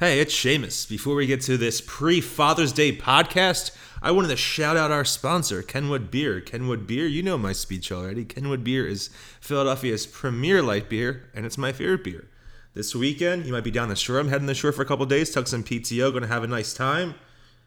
Hey, it's Shamus. Before we get to this pre Father's Day podcast, I wanted to shout out our sponsor, Kenwood Beer. Kenwood Beer, you know my speech already. Kenwood Beer is Philadelphia's premier light beer, and it's my favorite beer. This weekend, you might be down the shore. I'm heading the shore for a couple days, tuck some PTO, gonna have a nice time.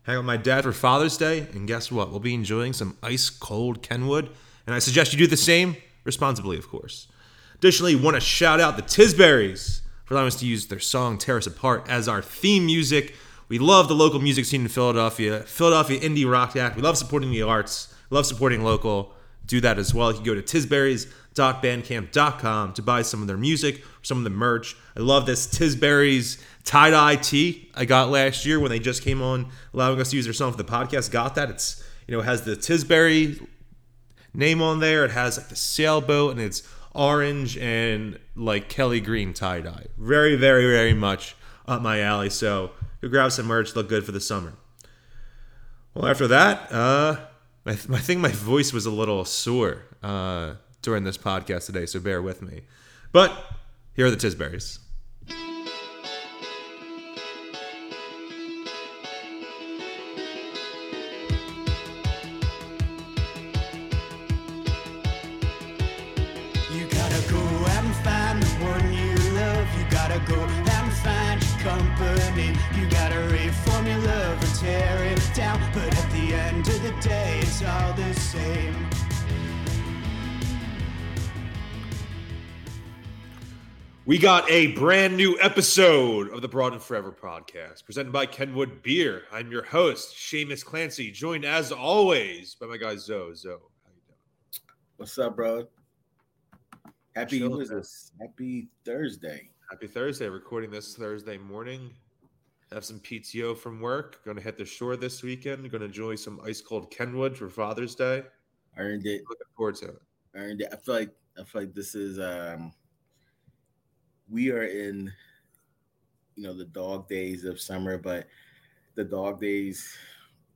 Hang out with my dad for Father's Day, and guess what? We'll be enjoying some ice cold Kenwood, and I suggest you do the same responsibly, of course. Additionally, want to shout out the Tisburys for allowing us to use their song Tear Us Apart as our theme music. We love the local music scene in Philadelphia, Philadelphia Indie Rock Act. We love supporting the arts, love supporting local. Do that as well. You can go to tisburys.bandcamp.com to buy some of their music, some of the merch. I love this Tisburys tie dye tee I got last year when they just came on, allowing us to use their song for the podcast. Got that? It's you know it has the Tisbury name on there. It has like the sailboat and it's orange and like Kelly green tie dye. Very, very, very much up my alley. So go grab some merch. Look good for the summer. Well, after that, uh, I, th- I think my voice was a little sore uh, during this podcast today, so bear with me. But here are the Tisburys. We got a brand new episode of the Broad and Forever podcast presented by Kenwood Beer. I'm your host, Shamus Clancy, joined as always by my guy Zo. Zo, how you doing? What's up, bro? Happy Chilling, what is man. this? Happy Thursday. Happy Thursday. Recording this Thursday morning. Have some PTO from work. Going to hit the shore this weekend. Going to enjoy some ice cold Kenwood for Father's Day. Earned it. Looking forward to it. Earned it. I feel like I feel like this is um we are in you know the dog days of summer, but the dog days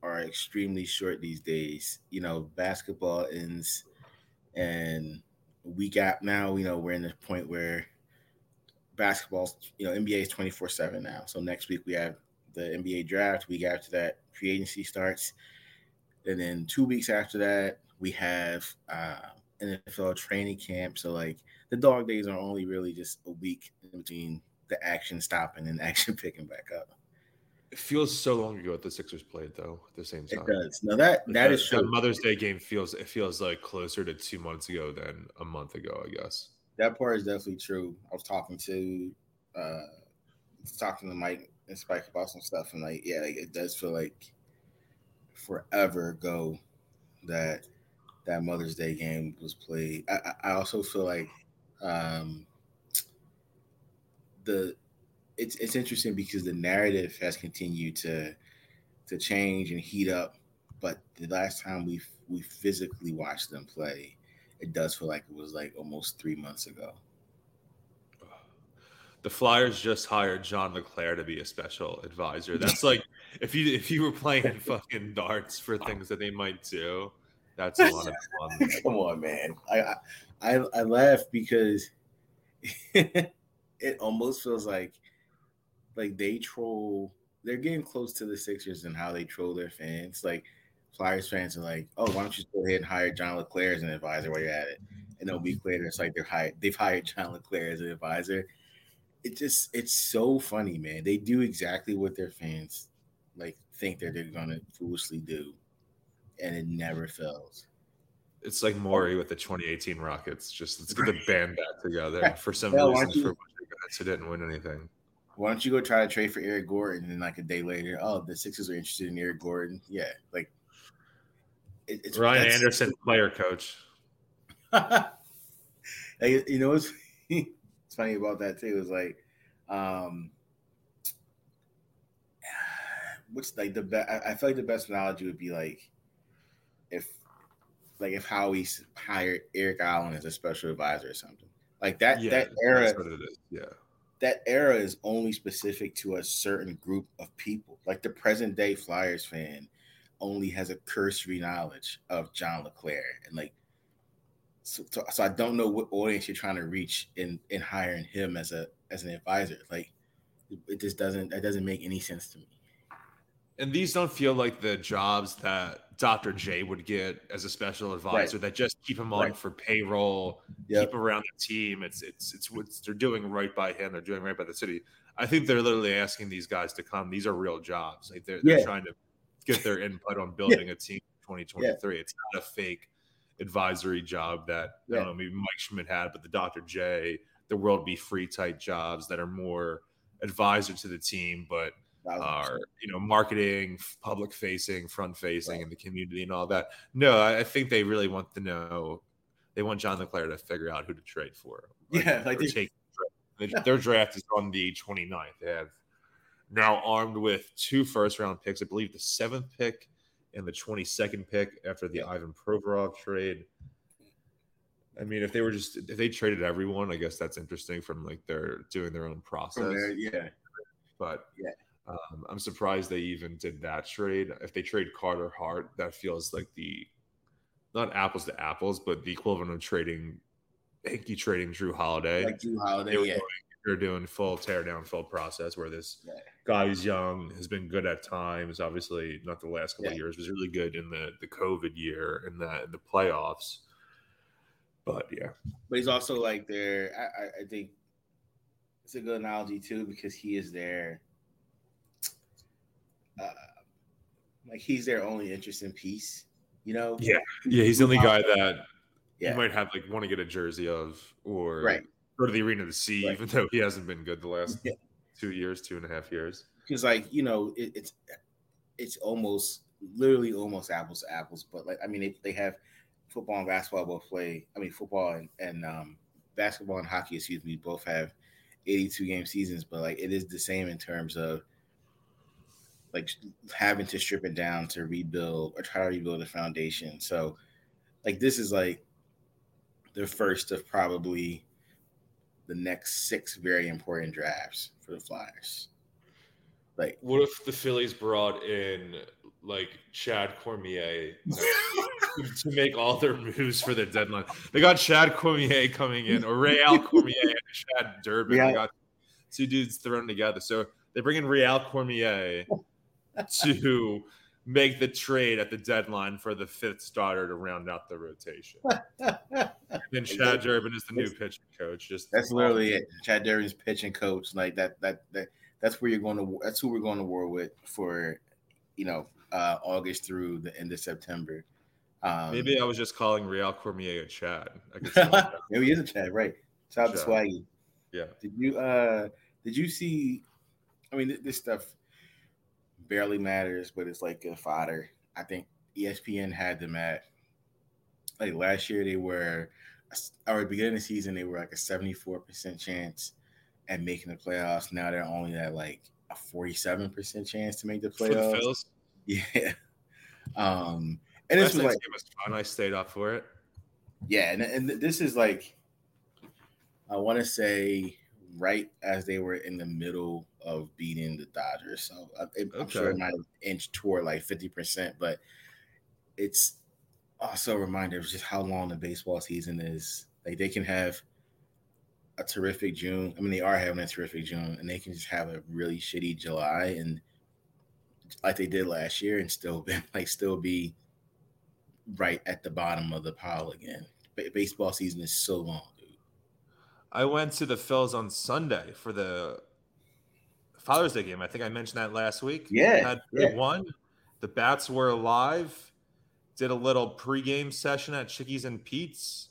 are extremely short these days. You know, basketball ends and we got now, you know, we're in the point where basketball's, you know, NBA is 24-7 now. So next week we have the NBA draft. Week after that, free agency starts. And then two weeks after that, we have uh, NFL training camp. So like the dog days are only really just a week in between the action stopping and action picking back up. It feels so long ago that the Sixers played, though. At the same time. It does. Now that that is That true. Mother's Day game feels it feels like closer to two months ago than a month ago. I guess. That part is definitely true. I was talking to uh talking to Mike and Spike about some stuff, and like, yeah, like, it does feel like forever ago that that Mother's Day game was played. I I also feel like um the it's it's interesting because the narrative has continued to to change and heat up, but the last time we we physically watched them play, it does feel like it was like almost three months ago. The Flyers just hired John LeClair to be a special advisor. That's like if you if you were playing fucking darts for things that they might do, that's a lot of fun. Come on, man. I I I, laugh because it almost feels like like they troll. They're getting close to the Sixers and how they troll their fans. Like Flyers fans are like, "Oh, why don't you go ahead and hire John LeClair as an advisor while you're at it?" And a week later, it's like they're hired. They've hired John LeClair as an advisor. It just it's so funny, man. They do exactly what their fans like think that they're gonna foolishly do, and it never fails. It's like Morey with the 2018 Rockets. Just let's get the band back together for some Yeah, reason you- for a bunch of guys who didn't win anything. Why don't you go try to trade for Eric Gordon and like a day later, oh, the Sixers are interested in Eric Gordon. Yeah, like it, it's Ryan Anderson, player coach. You know what's it's funny about that too is like, um, what's like the best? I feel like the best analogy would be like if, like if Howie hired Eric Allen as a special advisor or something like that. Yeah, that era that's what it is. Yeah. that era is only specific to a certain group of people. Like the present day Flyers fan only has a cursory knowledge of John LeClair, and like, so, so, so I don't know what audience you're trying to reach in in hiring him as a as an advisor. Like, it just doesn't that doesn't make any sense to me. And these don't feel like the jobs that Dr. J would get as a special advisor Right. that just keep him on Right. for payroll, Yep. keep around the team. It's it's it's what they're doing right by him. They're doing right by the city. I think they're literally asking these guys to come. These are real jobs. Like they're, they're trying to get their input on building a team in 2023. It's not a fake advisory job that I don't know maybe Mike Schmidt had, but the Dr. J, the World B. Free type jobs that are more advisor to the team, but are you know marketing, public facing, front facing Right. in the community and all that. No, I, I think they really want to know. They want John LeClair to figure out who to trade for. Yeah, like they- take. Their- Their draft is on the 29th. They have now armed with two first round picks. I believe the seventh pick and the 22nd pick after the Ivan Provorov trade. I mean, if they were just if they traded everyone, I guess that's interesting from like they're doing their own process there, yeah. but Yeah. Um, I'm surprised they even did that trade. If they trade Carter Hart, that feels like the not apples to apples, but the equivalent of trading Hinkie trading Jrue Holiday. Like Jrue Holiday, They were yeah. doing- they're doing full tear down, full process where this Yeah. guy who's young has been good at times. Obviously, not the last couple of years, was really good in the the COVID year and the the playoffs. But yeah, But he's also like their. I, I, I think it's a good analogy too because he is their. Uh, like he's their only interesting piece, you know. Yeah. yeah, he's the only guy that Yeah. you might have like want to get a jersey of or Right. go to the arena to see, Right. even though he hasn't been good the last Yeah. two years, two and a half years. because like you know it, it's it's almost literally almost apples to apples but like i mean they, they have football and basketball both play i mean football and, and um basketball and hockey excuse me both have 82 game seasons but like it is the same in terms of like having to strip it down to rebuild or try to rebuild the foundation so like this is like the first of probably the next six very important drafts for the flyers like What if the Phillies brought in like Chad Cormier to make all their moves for the deadline? They got Chad Cormier coming in, or Rheal Cormier and Chad Durbin. Yeah. They got two dudes thrown together. So they bring in Rheal Cormier to make the trade at the deadline for the fifth starter to round out the rotation. then Chad Durbin is the new pitching coach. Just That's literally it. Chad Durbin's pitching coach, like that. That that that's where you're going to. That's who we're going to war with for, you know, uh August through the end of September. Um, Maybe I was just calling Rheal Cormier a Chad. I maybe he is a Chad, right? Shout out to Chad. Swaggy. yeah. Did you uh did you see? I mean, th- this stuff barely matters, but it's like a fodder. I think ESPN had them at like last year. They were or the beginning of the season they were like a seventy four percent chance at making the playoffs. Now they're only at like a forty seven percent chance to make the the playoffs. Phils. Yeah. Um, and Last this was like was fun. I stayed up for it. yeah, and, and this is like I want to say right as they were in the middle of beating the Dodgers. So uh, I, I'm sure it Okay. might inched toward like 50%, but it's also a reminder of just how long the baseball season is. Like they can have a terrific June. I mean, they are having a terrific June, and they can just have a really shitty July, and like they did last year, and still be like still be right at the bottom of the pile again. Ba- baseball season is so long, dude. I went to the Phils on Sunday for the Father's Day game. I think I mentioned that last week. Yeah, Had yeah. won. The bats were alive. Did a little pregame session at Chickies and Pete's.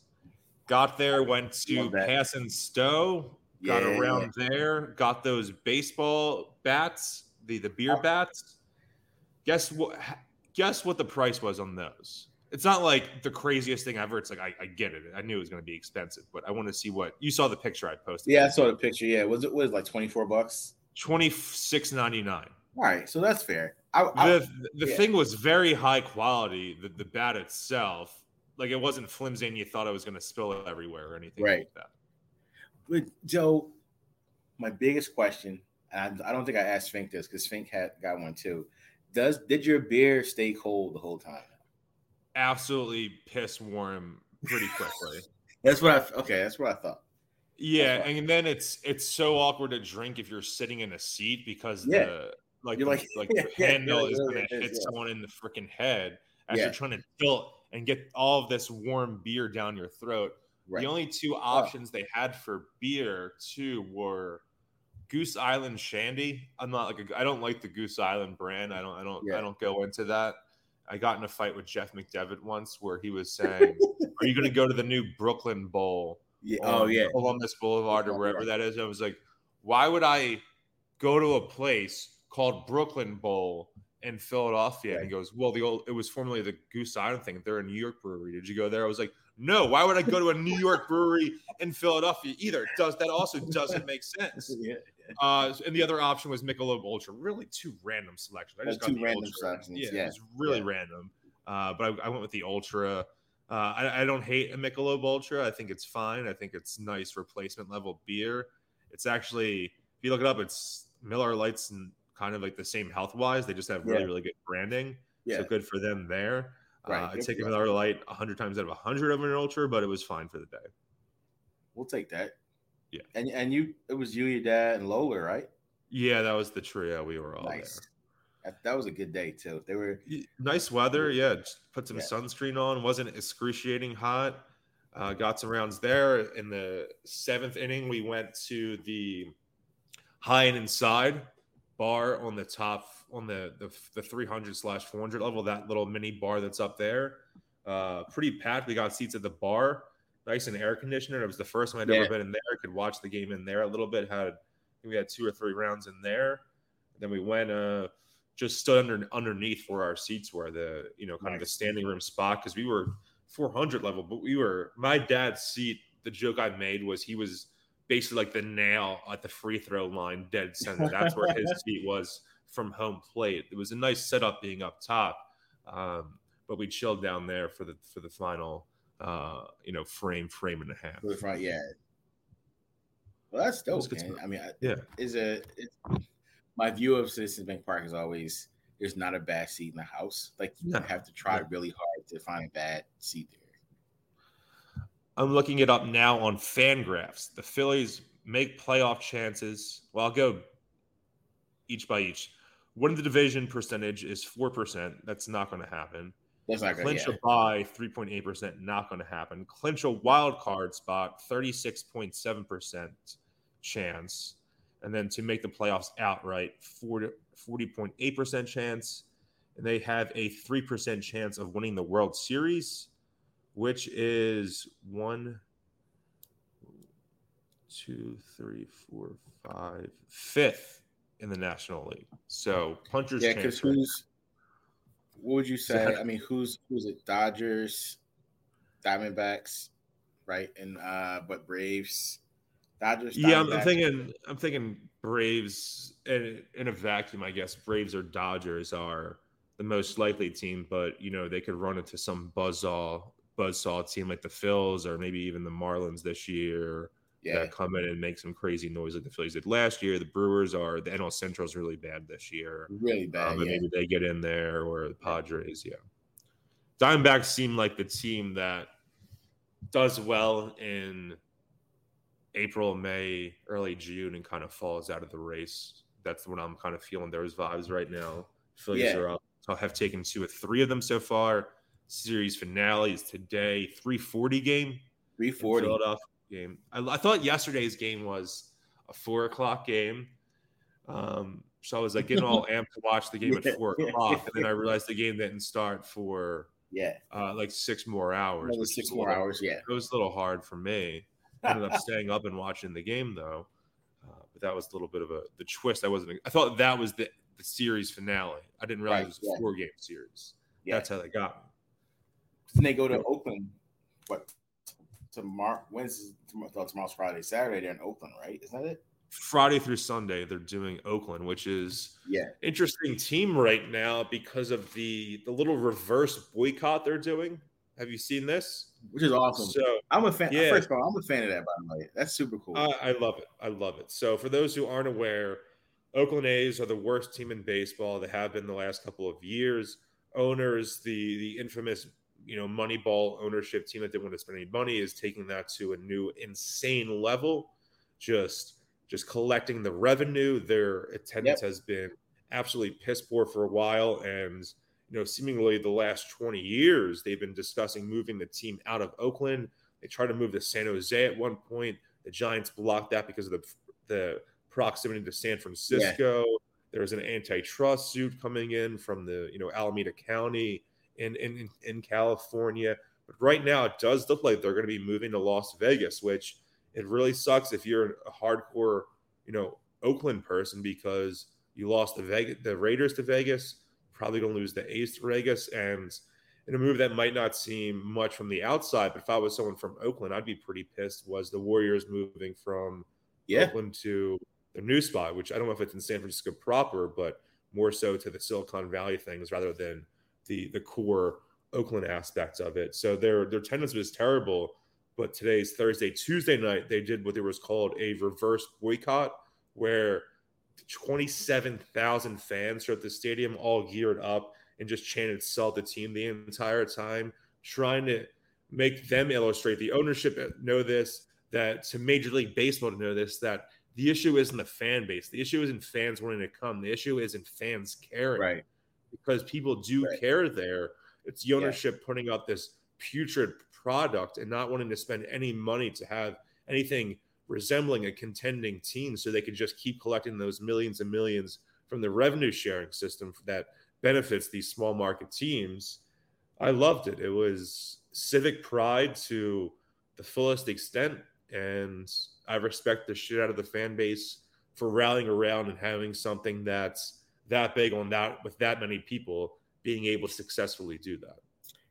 Got there, went to. Pass and Stow. Got Yeah, around there. Got those baseball bats, the the beer oh. bats. Guess what? Guess what the price was on those? It's not like the craziest thing ever. It's like I, I get it. I knew it was going to be expensive, but I want to see what you saw the picture I posted. Yeah, I saw the picture. Yeah, was it was like twenty four bucks? Twenty six ninety nine. All right, so that's fair. I, I, The the yeah. thing was very high quality. The the bat itself, like it wasn't flimsy, and you thought it was going to spill everywhere or anything Right. like that. But Joe, my biggest question, and I, I don't think I asked Fink this because Fink had got one too. Does did your beer stay cold the whole time? Absolutely piss warm pretty quickly. That's what I okay. That's what I thought. Yeah, and then it's it's so awkward to drink if you're sitting in a seat because Yeah. the like You're the, like- like yeah, the yeah, handle it is gonna hit yeah. someone in the freaking head as Yeah. you're trying to tilt and get all of this warm beer down your throat. Right. The only two oh. options they had for beer too were Goose Island Shandy. I'm not like a, I don't like the Goose Island brand. I don't I don't Yeah. I don't go into that. I got in a fight with Jeff McDevitt once where he was saying, "Are you going to go to the new Brooklyn Bowl?" Yeah. Oh yeah. Columbus Boulevard or wherever that is. I was like, why would I go to a place called Brooklyn Bowl in Philadelphia? And he goes, well, the old it was formerly the Goose Island thing. They're a New York brewery. Did you go there? I was like, no. Why would I go to a New York brewery in Philadelphia either? Does that also doesn't make sense? Yeah. Uh, and the other option was Michelob Ultra. Really, two random selections. I just Oh, got two random Ultra. selections, Yeah, yeah. it was really Yeah. random. Uh, but I, I went with the Ultra. Uh, I, I don't hate a Michelob Ultra. I think it's fine. I think it's nice replacement level beer. It's actually, if you look it up, it's Miller Lites and kind of like the same health wise. They just have really, Yeah. really good branding. Yeah. So good for them there. Right, Uh, I take a. Miller Lite 100 times out of 100 over an Ultra, but it was fine for the day. We'll take that. Yeah. And and you, it was you, your dad, and Lola, right? Yeah, that was the trio. We were all nice. there. That, was a good day too. They were Nice weather. Yeah. Just put some Yeah. sunscreen on. Wasn't excruciating hot. Uh, got some rounds there. In the seventh inning, we went to the high and inside bar on the top on the the, the 300 slash 400 level. That little mini bar that's up there. Uh, pretty packed. We got seats at the bar, nice and air conditioner. It was the first time I'd Yeah. ever been in there. Could watch the game in there a little bit. Had I think we had two or three rounds in there. then we went uh just stood under underneath where our seats were, the you know, kind of the standing room spot because we were 400 level, but we were my dad's seat. The joke I made was he was basically like the nail at the free throw line, dead center. That's where his seat was from home plate. It was a nice setup being up top, um, but we chilled down there for the for the final, uh, you know, frame frame and a half. for the front. Yeah. Well, that's dope. I mean, I- Yeah. is a it's, my view of Citizens Bank Park is always there's not a bad seat in the house. Like you No. have to try No. really hard to find a bad seat there. I'm looking it up now on Fangraphs. The Phillies make playoff chances. Well, I'll go each by each. Win the division percentage is four percent. That's not going to happen. That's not good. Clinch Yeah. a bye, three point eight percent. Not going to happen. Clinch a wild card spot, thirty six point seven percent chance, and then to make the playoffs outright, 40.8 percent chance, and they have a three percent chance of winning the World Series which is one, two, three, four, five, fifth in the National League. So punchers Yeah, because who's what would you say? I mean, who's who's it? Dodgers, Diamondbacks, right? And uh but Braves, Dodgers. Yeah, I'm, I'm thinking. I'm thinking Braves in, in a vacuum. I guess Braves or Dodgers are the most likely team, but you know they could run into some buzzsaw buzzsaw team like the Phils or maybe even the Marlins this year yeah, that come in and make some crazy noise like the Phillies did last year. The Brewers are the NL Central is really bad this year. really bad. Um, and yeah. maybe they get in there or the Padres. Yeah. Diamondbacks seem like the team that does well in April, May, early June, and kind of falls out of the race. That's when I'm kind of feeling those vibes right now. Phillies Yeah. are up. I have taken two or three of them so far. Series finale is today. 340 game. 340. Philadelphia game. I, I thought yesterday's game was a four o'clock game. Um, so I was like getting all amped to watch the game Yeah. at four o'clock, and then I realized the game didn't start for Yeah, uh, like six more hours. six more little- hours. Yeah, It was a little hard for me. I ended up staying up and watching the game though, uh, but that was a little bit of a the twist. I wasn't. I thought that was the the series finale. I didn't realize Right, it was a yeah. four game series. yeah. That's how they got me. Then they go to Oakland. What tomorrow? Wednesday. Tomorrow, tomorrow's Friday. Saturday they're in Oakland, right? Isn't that it? Friday through Sunday, they're doing Oakland, which is Yeah. interesting team right now because of the the little reverse boycott they're doing. Have you seen this? Which is awesome. So I'm a fan. Yeah. First of all, I'm a fan of that. By the way, that's super cool. I, I love it. I love it. So for those who aren't aware, Oakland A's are the worst team in baseball. They have been the last couple of years. Owners, the the infamous you know Moneyball ownership team that didn't want to spend any money is taking that to a new insane level. Just just collecting the revenue. Their attendance yep. has been absolutely piss poor for a while, and you know seemingly the last twenty years they've been discussing moving the team out of Oakland. They tried to move to San Jose at one point. The Giants blocked that because of the the proximity to San Francisco. Yeah. There was an antitrust suit coming in from the you know Alameda County in in in California. But right now, it does look like they're going to be moving to Las Vegas, which it really sucks if you're a hardcore you know Oakland person because you lost the Vegas, the Raiders to Vegas. Probably going to lose to Vegas, and in a move that might not seem much from the outside, but if I was someone from Oakland, I'd be pretty pissed. Was the Warriors moving from yeah. Oakland to their new spot, which I don't know if it's in San Francisco proper, but more so to the Silicon Valley things rather than the the core Oakland aspects of it. So their their attendance was terrible. But today's Thursday, Tuesday night, they did what there was called a reverse boycott, where 27,000 fans throughout the stadium all geared up and just chanted "sell the team" the entire time, trying to make them illustrate the ownership know this that to Major League Baseball to know this that the issue isn't the fan base. The issue isn't fans wanting to come. The issue isn't fans caring. Right. Because people do right. care there. It's the ownership yeah. putting out this putrid product and not wanting to spend any money to have anything resembling a contending team so they could just keep collecting those millions and millions from the revenue sharing system that benefits these small market teams. I loved it. It was civic pride to the fullest extent and I respect the shit out of the fan base for rallying around and having something that's that big on that with that many people being able to successfully do that.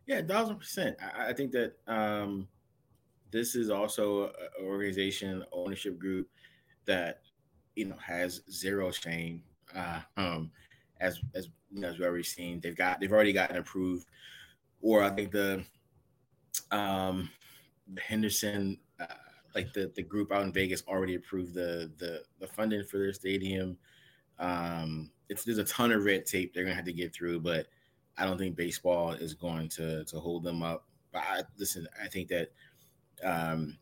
Yeah, thousand percent. I, I think that um, this is also an organization ownership group that you know has zero shame. Uh, um, as as you know, as we've already seen, they've got they've already gotten approved, or I think the um, Henderson uh, like the the group out in Vegas already approved the the the funding for their stadium. Um, it's there's a ton of red tape they're gonna have to get through, but I don't think baseball is going to to hold them up. But I, listen, I think that um,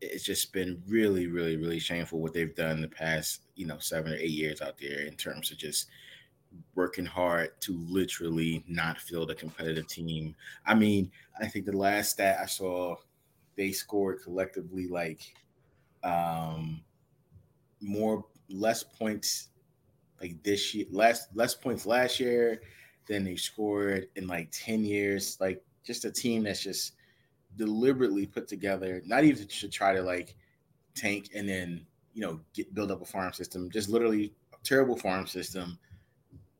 it's just been really, really, really shameful what they've done the past you know seven or eight years out there in terms of just working hard to literally not field a competitive team. I mean, I think the last stat I saw they scored collectively like um more less points like this year less less points last year than they scored in like 10 years like just a team that's just deliberately put together not even to try to like tank and then you know get build up a farm system just literally a terrible farm system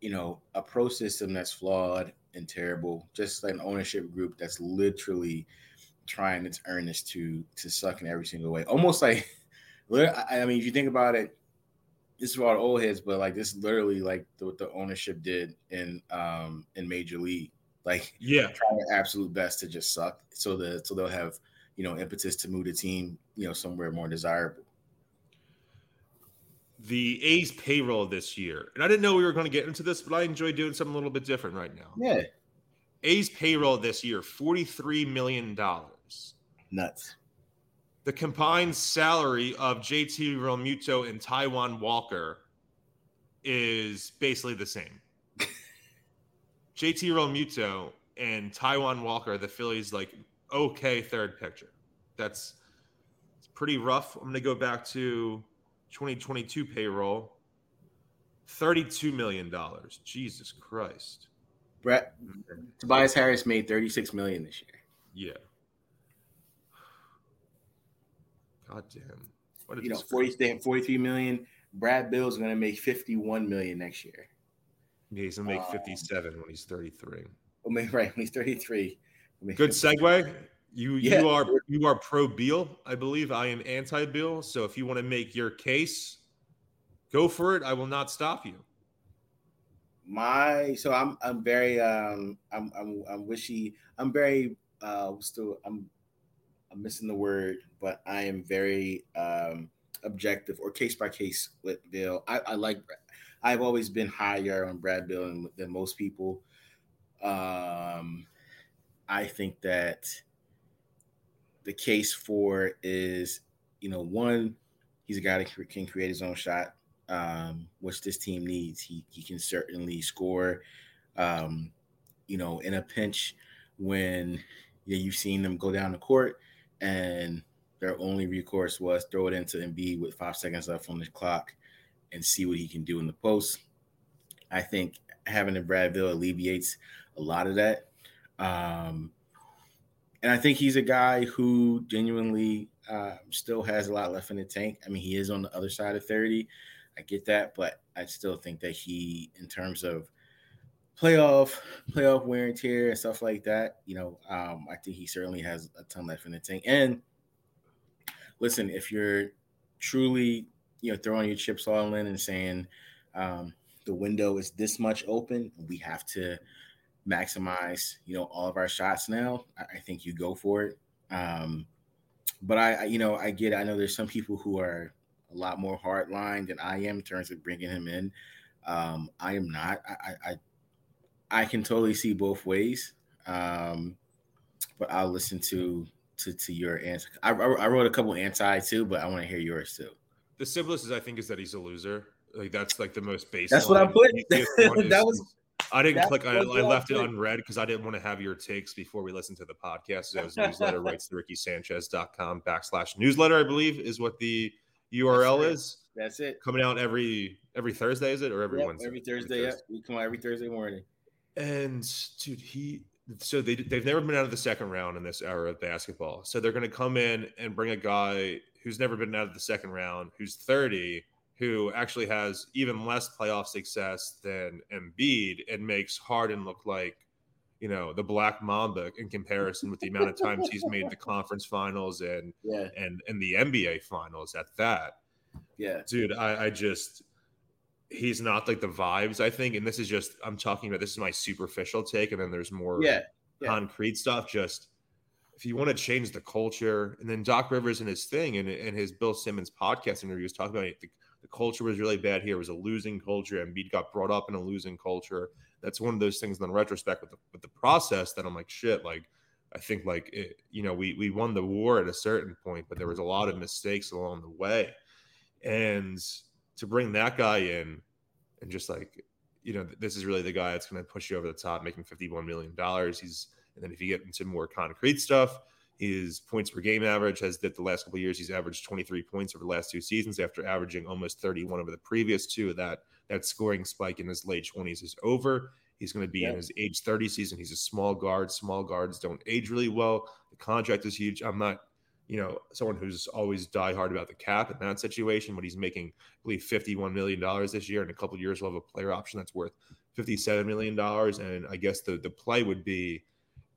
you know a pro system that's flawed and terrible just like an ownership group that's literally trying its earnest to to suck in every single way. Almost like, I mean, if you think about it, this is for all the old heads, but like this is literally like the, what the ownership did in um in Major League. Like, yeah, trying their absolute best to just suck, so the so they'll have you know impetus to move the team you know somewhere more desirable. The A's payroll this year, and I didn't know we were going to get into this, but I enjoy doing something a little bit different right now. Yeah. A's payroll this year, $43 million. Nuts. The combined salary of JT Realmuto and Taijuan Walker is basically the same. JT Realmuto and Taijuan Walker, the Phillies, like okay third pitcher. That's it's pretty rough. I'm gonna go back to 2022 payroll. $32 million. Jesus Christ. Brett Tobias Harris made 36 million this year. Yeah. God damn. What you know, 40, 43 million. Brad Beal's going to make 51 million next year. Yeah, he's to make um, 57 when he's 33. right, when he's 33. Good segue. You yeah. you are you are pro Beal, I believe. I am anti Beal. So if you want to make your case, go for it. I will not stop you. My so I'm I'm very um I'm I'm I'm wishy I'm very uh still I'm I'm missing the word, but I am very um, objective or case by case with Beal. I, I like I've always been higher on Brad Beal than, than most people. Um, I think that the case for is, you know, one, he's a guy that can create his own shot, um, which this team needs. He he can certainly score. Um, you know, in a pinch when yeah, you've seen them go down the court and their only recourse was throw it into Embiid with five seconds left on the clock and see what he can do in the post. I think having a Brad Beal alleviates a lot of that. Um, and I think he's a guy who genuinely uh, still has a lot left in the tank. I mean, he is on the other side of 30. I get that, but I still think that he, in terms of playoff, playoff wear and tear and stuff like that, you know, um, I think he certainly has a ton left in the tank. And listen, if you're truly, you know, throwing your chips all in and saying um, the window is this much open, we have to maximize, you know, all of our shots now. I, I think you go for it. Um, but I, I, you know, I get. I know there's some people who are a lot more hard line than I am in terms of bringing him in. Um, I am not. I, I, I can totally see both ways. Um, but I'll listen to to to your answer. I, I wrote a couple anti too, but I want to hear yours too. The simplest is I think is that he's a loser. Like that's like the most basic. That's what I put. that was I didn't click. I, I left it unread because I didn't want to have your takes before we listened to the podcast. As newsletter writes the RickySanchez.com backslash newsletter, I believe, is what the URL That's is. That's it. Coming out every every Thursday, is it or every Yep, Wednesday? every Thursday. Yeah, we come out every Thursday morning. And dude, he so they they've never been out of the second round in this era of basketball. So they're going to come in and bring a guy who's never been out of the second round, who's 30, who actually has even less playoff success than Embiid and makes Harden look like, you know, the Black Mamba in comparison with the amount of times he's made the conference finals and Yeah, and and the NBA finals at that. yeah. Dude, I, I just he's not like the vibes, I think. And this is just I'm talking about this is my superficial take, and then there's more Yeah, yeah. concrete stuff. Just if you want to change the culture, and then Doc Rivers and his thing and, and his Bill Simmons podcast interview was talking about it, the, the culture was really bad here. It was a losing culture. And Embiid got brought up in a losing culture. That's one of those things in retrospect with the, with the process that I'm like, shit, like I think like it, you know, we we won the war at a certain point, but there was a lot of mistakes along the way. And to bring that guy in and just like, you know, this is really the guy that's going to push you over the top, making $51 million. He's, and then if you get into more concrete stuff, his points per game average has dipped the last couple of years. He's averaged 23 points over the last two seasons after averaging almost 31 over the previous two. That that scoring spike in his late 20s is over. He's going to be in his age 30 season. He's a small guard. Small guards don't age really well. The contract is huge. I'm not, you know, someone who's always die hard about the cap in that situation, but he's making, I believe, $51 million this year. In a couple of years, we'll have a player option that's worth $57 million. And I guess the, the play would be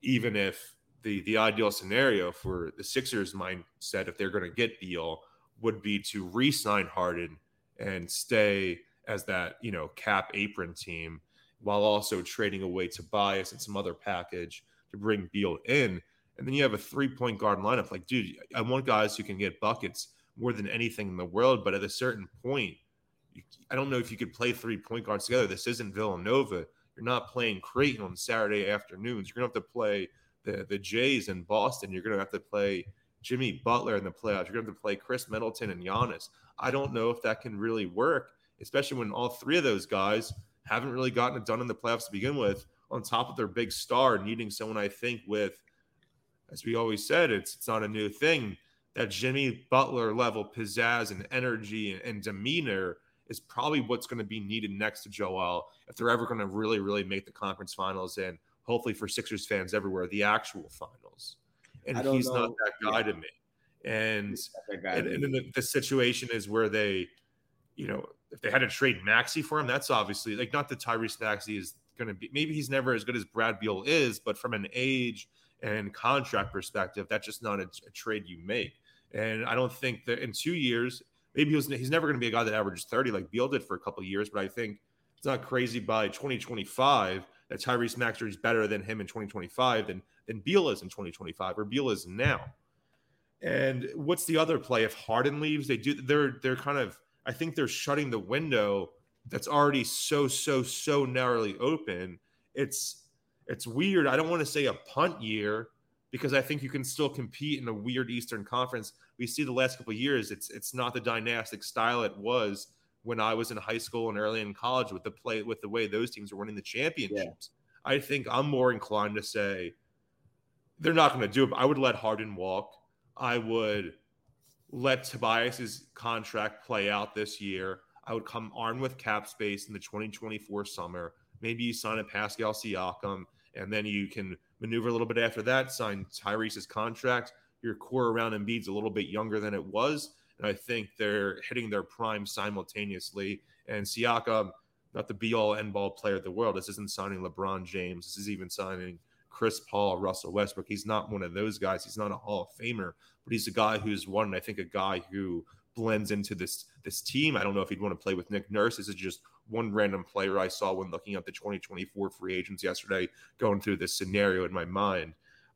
even if the, the ideal scenario for the Sixers mindset, if they're going to get Beal, would be to re sign Harden and stay as that, you know, cap apron team while also trading away Tobias and some other package to bring Beal in. And then you have a three point guard lineup. Like, dude, I want guys who can get buckets more than anything in the world. But at a certain point, I don't know if you could play three point guards together. This isn't Villanova. You're not playing Creighton on Saturday afternoons. You're going to have to play the, the Jays in Boston. You're going to have to play Jimmy Butler in the playoffs. You're going to have to play Khris Middleton and Giannis. I don't know if that can really work, especially when all three of those guys haven't really gotten it done in the playoffs to begin with, on top of their big star, needing someone I think with, as we always said, it's it's not a new thing. That Jimmy Butler level pizzazz and energy and, and demeanor is probably what's going to be needed next to Joel if they're ever going to really, really make the conference finals and hopefully for Sixers fans everywhere, the actual finals. And he's not that guy to me. And That's that guy and, and then the, the situation is where they, you know, if they had to trade Maxey for him, that's obviously like not that Tyrese Maxey is going to be. Maybe he's never as good as Brad Beal is, but from an age and contract perspective, that's just not a, a trade you make. And I don't think that in two years, maybe he he's never going to be a guy that averages thirty like Beal did for a couple of years. But I think it's not crazy by 2025 that Tyrese Maxey is better than him in 2025 than than Beal is in 2025 or Beal is now. And what's the other play? If Harden leaves, they do they're they're kind of I think they're shutting the window that's already so so so narrowly open. It's it's weird. I don't want to say a punt year because I think you can still compete in a weird Eastern Conference. We see the last couple years, it's it's not the dynastic style it was when I was in high school and early in college with the play with the way those teams are winning the championships. Yeah. I think I'm more inclined to say they're not going to do it. I would let Harden walk. I would let Tobias's contract play out this year. I would come armed with cap space in the 2024 summer. Maybe you sign a Pascal Siakam, and then you can maneuver a little bit after that. Sign Tyrese's contract. Your core around Embiid's a little bit younger than it was, and I think they're hitting their prime simultaneously. And Siakam, not the be all end ball player of the world. This isn't signing LeBron James. This is even signing Chris Paul, Russell Westbrook. He's not one of those guys. He's not a Hall of Famer, but he's a guy who's one. I think a guy who blends into this this team. I don't know if he'd want to play with Nick Nurse. This is just one random player I saw when looking at the 2024 free agents yesterday, going through this scenario in my mind.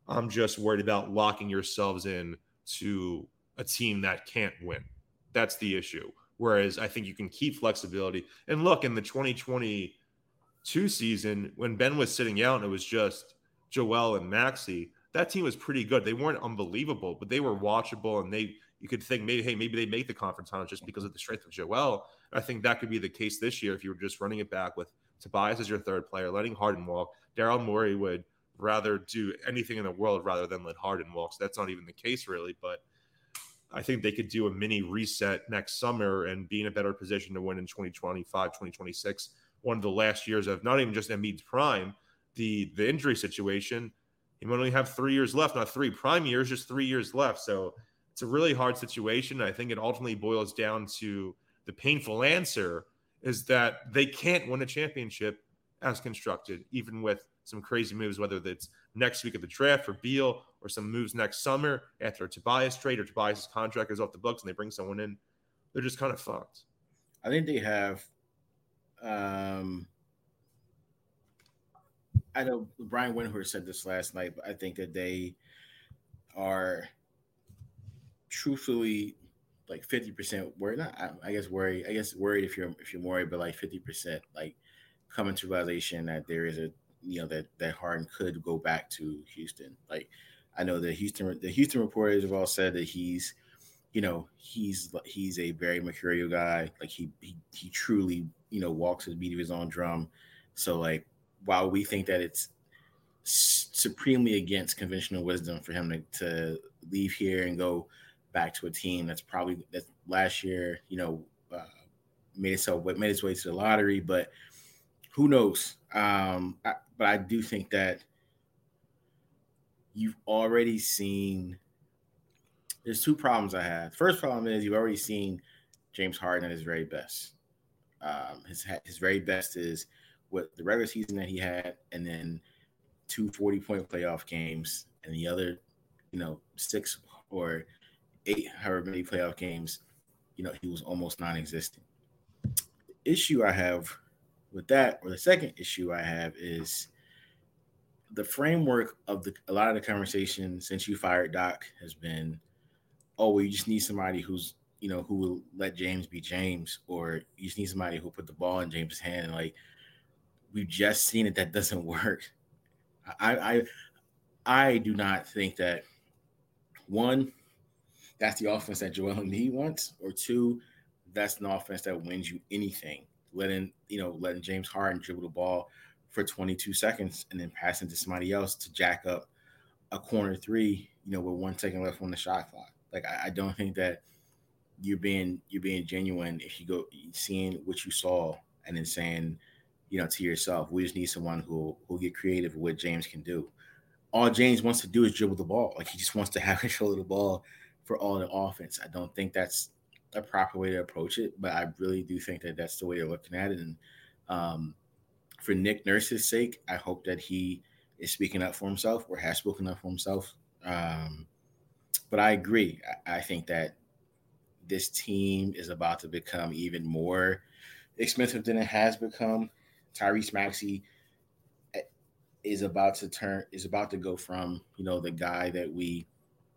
I'm just worried about locking yourselves in to a team that can't win. That's the issue. Whereas I think you can keep flexibility. And look, in the 2022 season, when Ben was sitting out and it was just Joel and Maxey, that team was pretty good. They weren't unbelievable, but they were watchable and they you could think maybe, hey, maybe they make the conference finals just because of the strength of Joel. I think that could be the case this year if you were just running it back with Tobias as your third player, letting Harden walk. Daryl Morey would rather do anything in the world rather than let Harden walk. So that's not even the case really, but I think they could do a mini reset next summer and be in a better position to win in 2025, 2026. One of the last years of not even just Embiid's prime, the the injury situation. He might only have three years left, not three prime years, just three years left. So it's a really hard situation. I think it ultimately boils down to the painful answer is that they can't win a championship as constructed, even with some crazy moves, whether it's next week of the draft for Beal or some moves next summer after a Tobias trade or Tobias' contract is off the books and they bring someone in. They're just kind of fucked. I think they have. Um, I know Brian Windhorst said this last night, but I think that they are truthfully like 50% worried not I, I, guess worried i guess worried if you're if you're worried but like 50% like coming to realization that there is a you know that that harden could go back to houston. Like i know the houston the houston reporters have all said that he's you know he's he's a very mercurial guy. Like he he, he truly you know walks to the beat of his own drum. So like while we think that it's supremely against conventional wisdom for him to, to leave here and go back to a team that's probably that last year, you know, uh, made itself made its way to the lottery, but who knows? Um, I, but I do think that you've already seen. There's two problems I have. First problem is you've already seen James Harden at his very best. Um, his his very best is what the regular season that he had, and then two 40 point playoff games, and the other, you know, six or eight, however many playoff games, you know, he was almost non-existent. The issue I have with that, or the second issue I have is the framework of the a lot of the conversation since you fired Doc has been, oh, well, you just need somebody who's you know who will let James be James, or you just need somebody who put the ball in James's hand. And like we've just seen it, that doesn't work. I I I do not think that one that's the offense that Joel Embiid wants, or two, that's an offense that wins you anything. Letting you know, letting James Harden dribble the ball for 22 seconds and then passing to somebody else to jack up a corner three, you know, with one second left on the shot clock. Like I, I don't think that you're being you're being genuine if you go seeing what you saw and then saying, you know, to yourself, we just need someone who will get creative with what James can do. All James wants to do is dribble the ball. Like he just wants to have control of the ball for all the offense. I don't think that's a proper way to approach it, but I really do think that that's the way they're looking at it. And um, for Nick Nurse's sake, I hope that he is speaking up for himself or has spoken up for himself. Um, but I agree. I, I think that this team is about to become even more expensive than it has become. Tyrese Maxey eh, is about to turn is about to go from you know the guy that we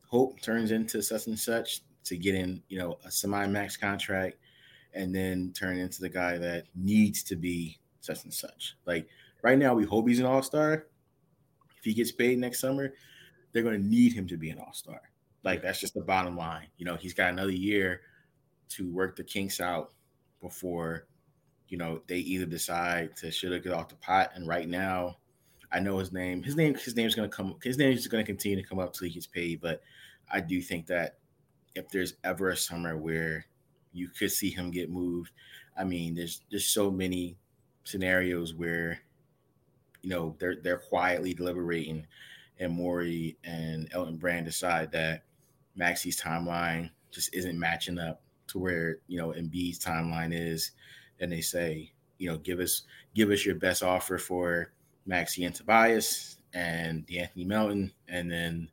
hope turns into such and such to get in, you know, a semi-max contract and then turn into the guy that needs to be such and such. Like right now, we hope he's an all-star, if he gets paid next summer, they're going to need him to be an all star. Like that's just the bottom line. You know, he's got another year to work the kinks out before, you know, they either decide to should have get off the pot. And right now, I know his name. His name. His name's going to come. His name is going to continue to come up till he gets paid. But I do think that if there's ever a summer where you could see him get moved, I mean, there's there's so many scenarios where, you know, they're they're quietly deliberating, and Morey and Elton Brand decide that Maxey's timeline just isn't matching up to where you know Embiid's timeline is, and they say, you know, give us give us your best offer for Maxey and Tobias and the Anthony Melton, and then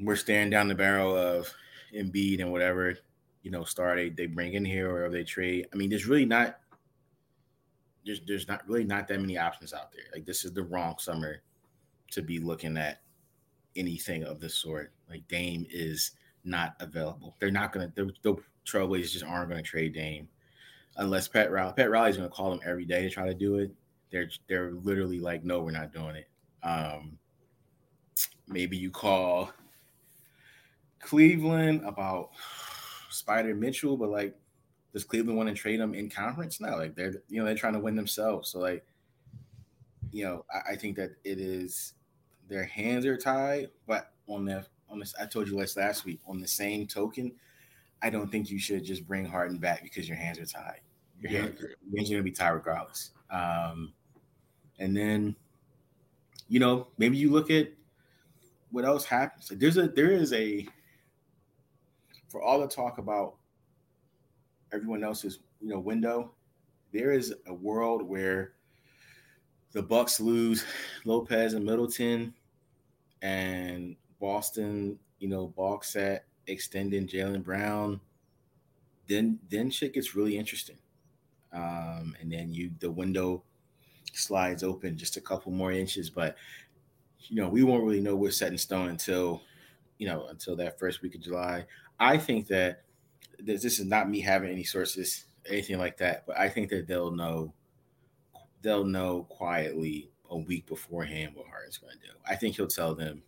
we're staring down the barrel of Embiid and whatever you know star they, they bring in here or they trade. I mean, there's really not there's there's not really not that many options out there. Like this is the wrong summer to be looking at anything of this sort. Like Dame is not available. They're not gonna the, the Trailblazers just aren't gonna trade Dame unless Pat Riley Pat Riley's gonna call them every day to try to do it. They're they're literally like, no, we're not doing it. Um, maybe you call Cleveland about Spida Mitchell, but like, does Cleveland want to trade them in conference? No, like they're you know they're trying to win themselves. So like, you know, I, I think that it is their hands are tied, but on the on this, I told you last last week. On the same token, I don't think you should just bring Harden back because your hands are tied. Your, yeah. hands, your hands are gonna be tied regardless. Um, and then, you know, maybe you look at what else happens. Like there's a there is a for all the talk about everyone else's you know window, there is a world where the Bucks lose Lopez and Middleton, and Boston, you know, balks at extending Jaylen Brown. Then then shit gets really interesting. Um, and then you the window slides open just a couple more inches, but you know, we won't really know what's set in stone until you know, until that first week of July. I think that this, this is not me having any sources, anything like that, but I think that they'll know they'll know quietly a week beforehand what Harden's going to do. I think he'll tell them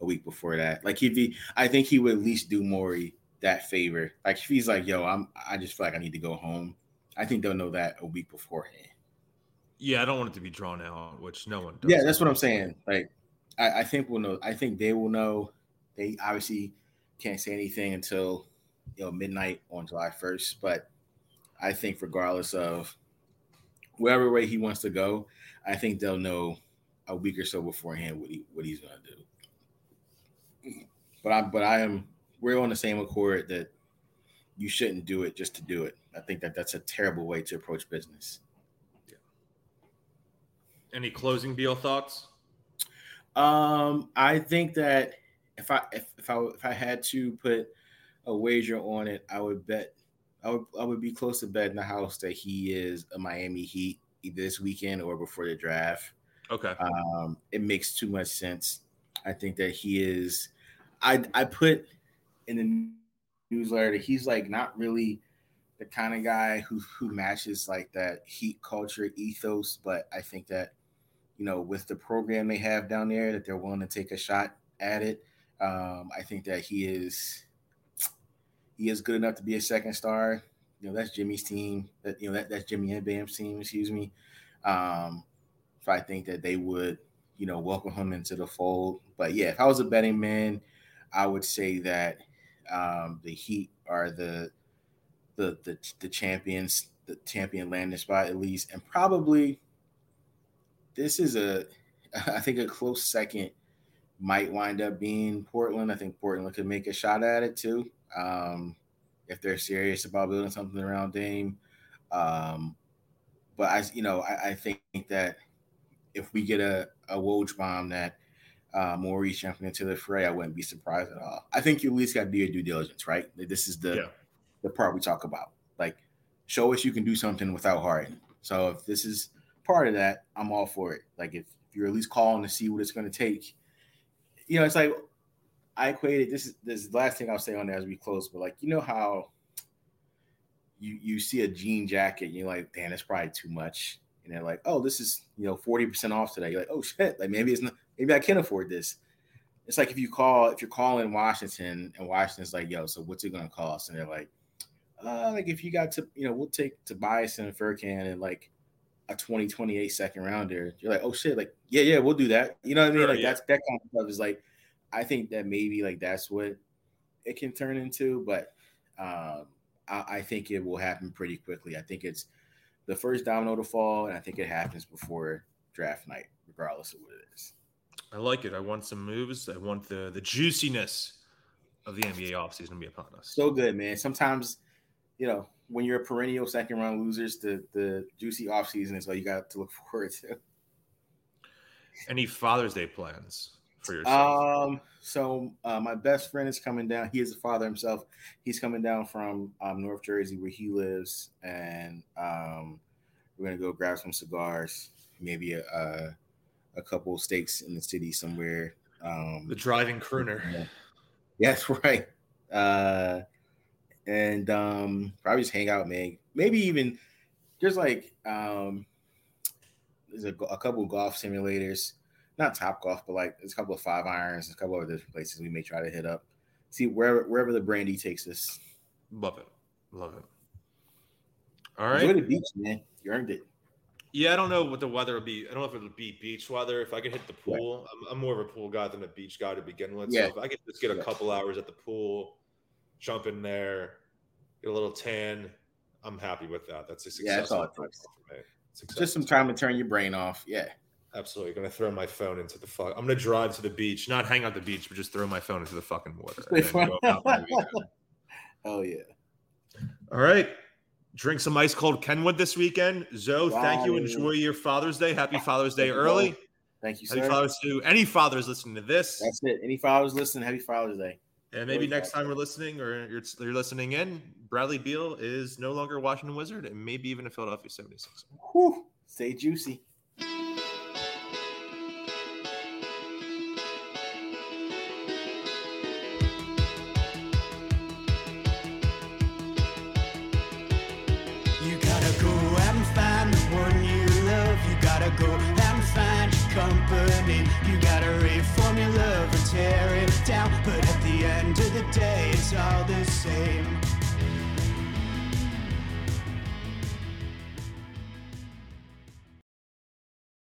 a week before that. Like if he, I think he would at least do Morey that favor. Like if he's like, "Yo, I'm," I just feel like I need to go home. I think they'll know that a week beforehand. Yeah, I don't want it to be drawn out, which no one does. Yeah, that's what I'm saying. Like, I, I think we'll know. I think they will know. They obviously can't say anything until you know midnight on July 1st, but I think regardless of wherever way he wants to go, I think they'll know a week or so beforehand what he what he's going to do. But I but I am we're on the same accord that you shouldn't do it just to do it. I think that that's a terrible way to approach business. Yeah. Any closing deal thoughts? Um, I think that if I if, if I if I had to put a wager on it, I would bet I would I would be close to betting the house that he is a Miami Heat this weekend or before the draft. Okay. Um, it makes too much sense. I think that he is. I I put in the newsletter that he's like not really the kind of guy who who matches like that Heat culture ethos, but I think that you know with the program they have down there that they're willing to take a shot at it. Um, I think that he is he is good enough to be a second star. You know, that's Jimmy's team. That you know that that's Jimmy and Bam's team. Excuse me. Um, if I think that they would, you know, welcome him into the fold. But yeah, if I was a betting man, I would say that um, the Heat are the the the the champions, the champion landing spot at least, and probably this is a I think a close second might wind up being Portland. I think Portland could make a shot at it too um, if they're serious about building something around Dame. Um, but I, you know, I, I, think that if we get a, a Woj bomb that uh, Morey's jumping into the fray, I wouldn't be surprised at all. I think you at least got to do your due diligence, right? This is the yeah. the part we talk about. Like, show us you can do something without Harden. So if this is part of that, I'm all for it. Like if, if you're at least calling to see what it's going to take, you know, it's like I equated this is this is the last thing I'll say on that as we close, but like you know how you you see a jean jacket and you're like, damn, that's probably too much. and they're like, "Oh, this is you know forty percent off today." You're like, "Oh shit!" Like maybe it's not. Maybe I can afford this. It's like if you call if you're calling Washington and Washington's like, "Yo, so what's it gonna cost?" And they're like, "Uh, like if you got to, you know, we'll take Tobias and Furkan and like a 2028 second rounder." You're like, "Oh shit!" Like, yeah, yeah, we'll do that. You know what I mean? Like yeah. that's that kind of stuff is like, I think that maybe like that's what it can turn into, but um, I, I think it will happen pretty quickly. I think it's the first domino to fall, and I think it happens before draft night, regardless of what it is. I like it. I want some moves. I want the the juiciness of the NBA offseason to be upon us. So good, man. Sometimes, you know, when you're a perennial second round losers, the the juicy offseason is all you got to look forward to. Any Father's Day plans for yourself? Um, so uh, my best friend is coming down. He is a father himself. He's coming down from um, North Jersey where he lives, and um, we're gonna go grab some cigars, maybe a a, a couple steaks in the city somewhere. Um, the driving crooner. yeah. Yes, right. Uh, and um, probably just hang out, man. Maybe even there's like um, there's a, a couple golf simulators, not Topgolf, but like there's a couple of five irons, a couple of different places we may try to hit up. See wherever wherever the brandy takes us. Love it. Love it. All right, Enjoy the beach, man. You earned it. Yeah, I don't know what the weather will be. I don't know if it'll be beach weather. If I could hit the pool, I'm, I'm more of a pool guy than a beach guy to begin with. Yeah. So if I could just get a couple hours at the pool, jump in there, get a little tan, I'm happy with that. That's a success. Yeah, that's all it takes. for me. Success. Just some time to turn your brain off. Yeah. Absolutely. Gonna throw my phone into the fuck. I'm gonna drive to the beach, not hang out the beach, but just throw my phone into the fucking water. and then go out on the weekend. Oh yeah. All right. Drink some ice cold Kenwood this weekend. Zoe, thank you. Wow. Enjoy your Father's Day. Happy Father's Day Thank you, early. Thank you, Happy sir. Father's to any fathers listening to this. That's it. Any fathers listening? Happy Father's Day. And maybe next time we're listening or you're, you're listening in, Bradley Beal is no longer a Washington Wizard and maybe even a Philadelphia 76. Whew. Stay juicy. Same.